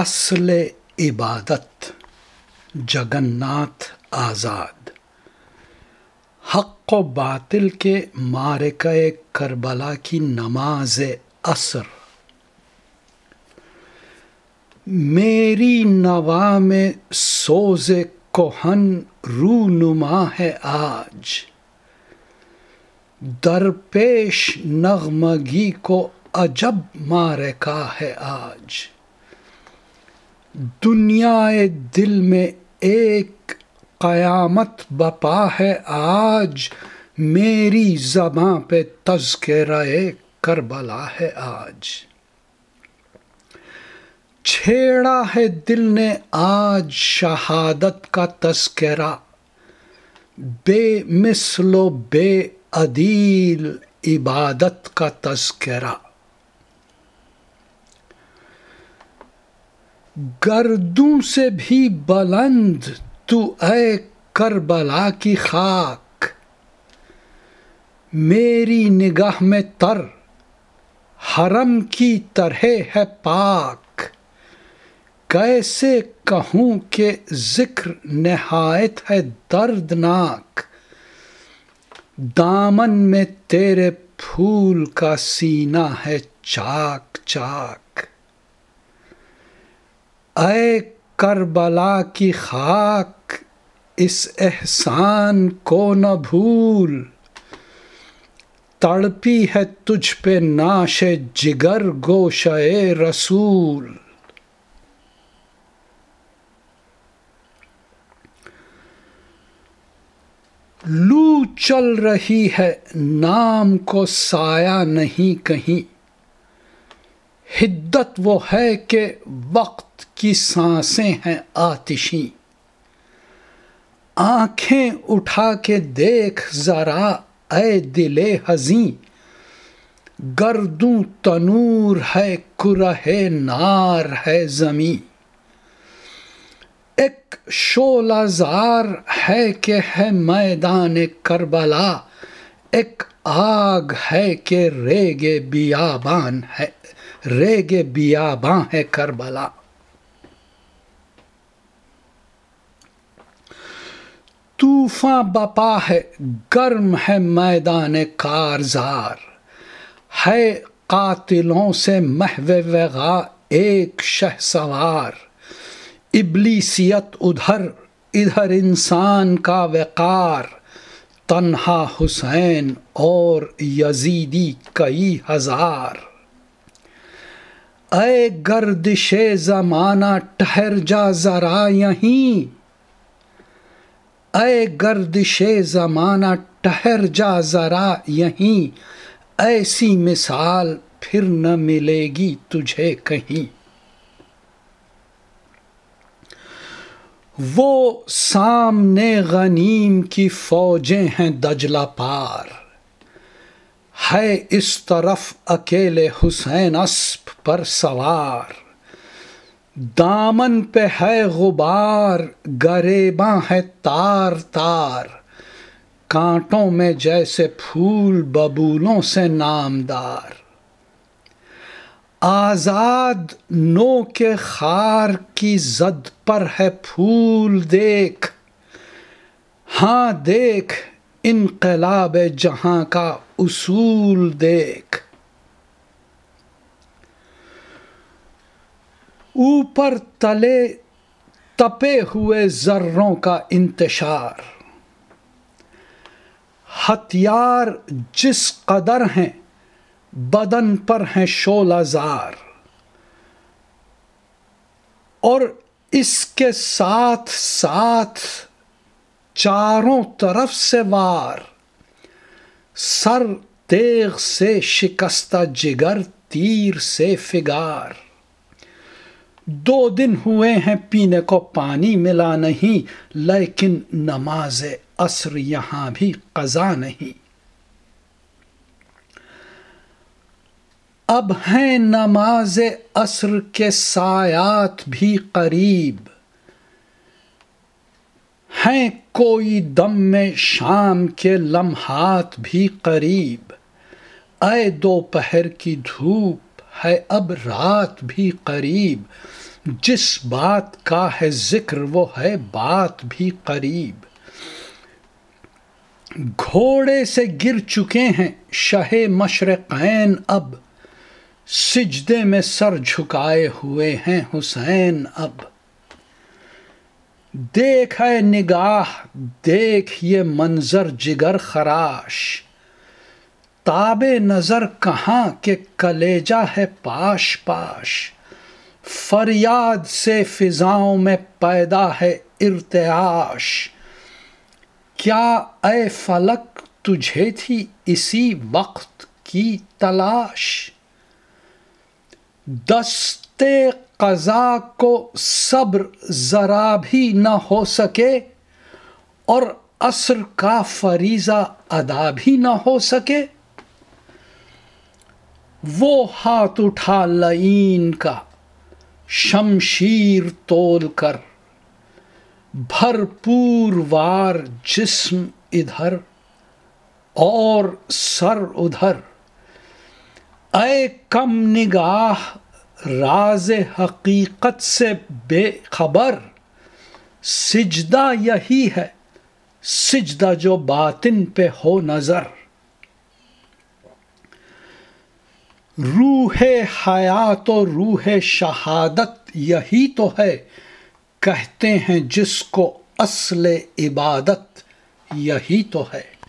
اصل عبادت جگن ناتھ آزاد۔ حق و باطل کے مارکہ کربلا کی نماز اثر میری نوا میں سوز کوہن رو نما ہے آج۔ درپیش نغمگی کو عجب مارکا ہے آج۔ دنیا دل میں ایک قیامت بپا ہے آج، میری زباں پہ تذکرہ کربلا ہے آج۔ چھیڑا ہے دل نے آج شہادت کا تذکرہ۔ بے مثل و بے عدیل عبادت کا تذکرہ۔ گردوں سے بھی بلند تو اے کربلا کی خاک، میری نگاہ میں تر، حرم کی طرح ہے پاک۔ کیسے کہوں کہ ذکر نہایت ہے دردناک۔ دامن میں تیرے پھول کا سینہ ہے چاک چاک۔ اے کربلا کی خاک، اس احسان کو نہ بھول۔ تڑپی ہے تجھ پہ ناش جگر گوشے رسول۔ لو چل رہی ہے نام کو سایہ نہیں کہیں۔ حدت وہ ہے کہ وقت کی سانسیں ہیں آتشی آنکھیں اٹھا کے دیکھ ذرا، اے دل حزیں گردوں تنور ہے، کرہ نار ہے زمیں ایک شولہ زار ہے کہ ہے میدان کربلا۔ ایک آگ ہے کہ ریگ بیابان ہے۔ ریگ بیاباں ہے کربلا۔ طوفاں بپا ہے، گرم ہے میدان کارزار۔ ہے قاتلوں سے محو وغا ایک شہ سوار۔ ابلیسیت ادھر ادھر انسان کا وقار۔ تنہا حسین اور یزیدی کئی ہزار۔ اے گردش زمانہ ٹھہر جا ذرا یہیں۔ اے گردش زمانہ ٹہر جا ذرا یہیں۔ ایسی مثال پھر نہ ملے گی تجھے کہیں۔ وہ سامنے غنیم کی فوجیں ہیں دجلہ پار۔ ہے اس طرف اکیلے حسین اسپ پر سوار۔ دامن پہ ہے غبار، گریباں ہے تار تار۔ کانٹوں میں جیسے پھول، ببولوں سے نامدار۔ آزاد نو کے خار کی زد پر ہے پھول دیکھ۔ ہاں دیکھ۔ انقلاب جہاں کا اصول دیکھ۔ اوپر تلے تپے ہوئے ذروں کا انتشار۔ ہتھیار جس قدر ہیں، بدن پر ہیں شولہ زار۔ اور اس کے ساتھ ساتھ چاروں طرف سے وار۔ سر تیغ سے شکستہ جگر، تیر سے فگار۔ دو دن ہوئے ہیں پینے کو پانی ملا نہیں، لیکن نماز عصر یہاں بھی قضا نہیں۔ اب ہیں نماز عصر کے سایات بھی قریب۔ ہیں کوئی دم میں شام کے لمحات بھی قریب۔ اے دوپہر کی دھوپ، ہے اب رات بھی قریب۔ جس بات کا ہے ذکر، وہ ہے بات بھی قریب۔ گھوڑے سے گر چکے ہیں شہ مشرقین۔ اب سجدے میں سر جھکائے ہوئے ہیں حسین۔ اب دیکھ ہے نگاہ، دیکھ یہ منظر جگر خراش۔ تاب نظر کہاں کہ کلیجا ہے پاش پاش۔ فریاد سے فضاؤں میں پیدا ہے ارتعاش۔ کیا اے فلک تجھے تھی اسی وقت کی تلاش؟ دستے قضا کو صبر ذرا بھی نہ ہو سکے اور عصر کا فریضہ ادا بھی نہ ہو سکے۔ وہ ہاتھ اٹھا لعین کا شمشیر تول کر، بھرپور وار جسم ادھر اور سر ادھر۔ اے کم نگاہ راز حقیقت سے بے خبر، سجدہ یہی ہے، سجدہ جو باطن پہ ہو نظر۔ روح حیات و روح شہادت یہی تو ہے، کہتے ہیں جس کو اصل عبادت یہی تو ہے۔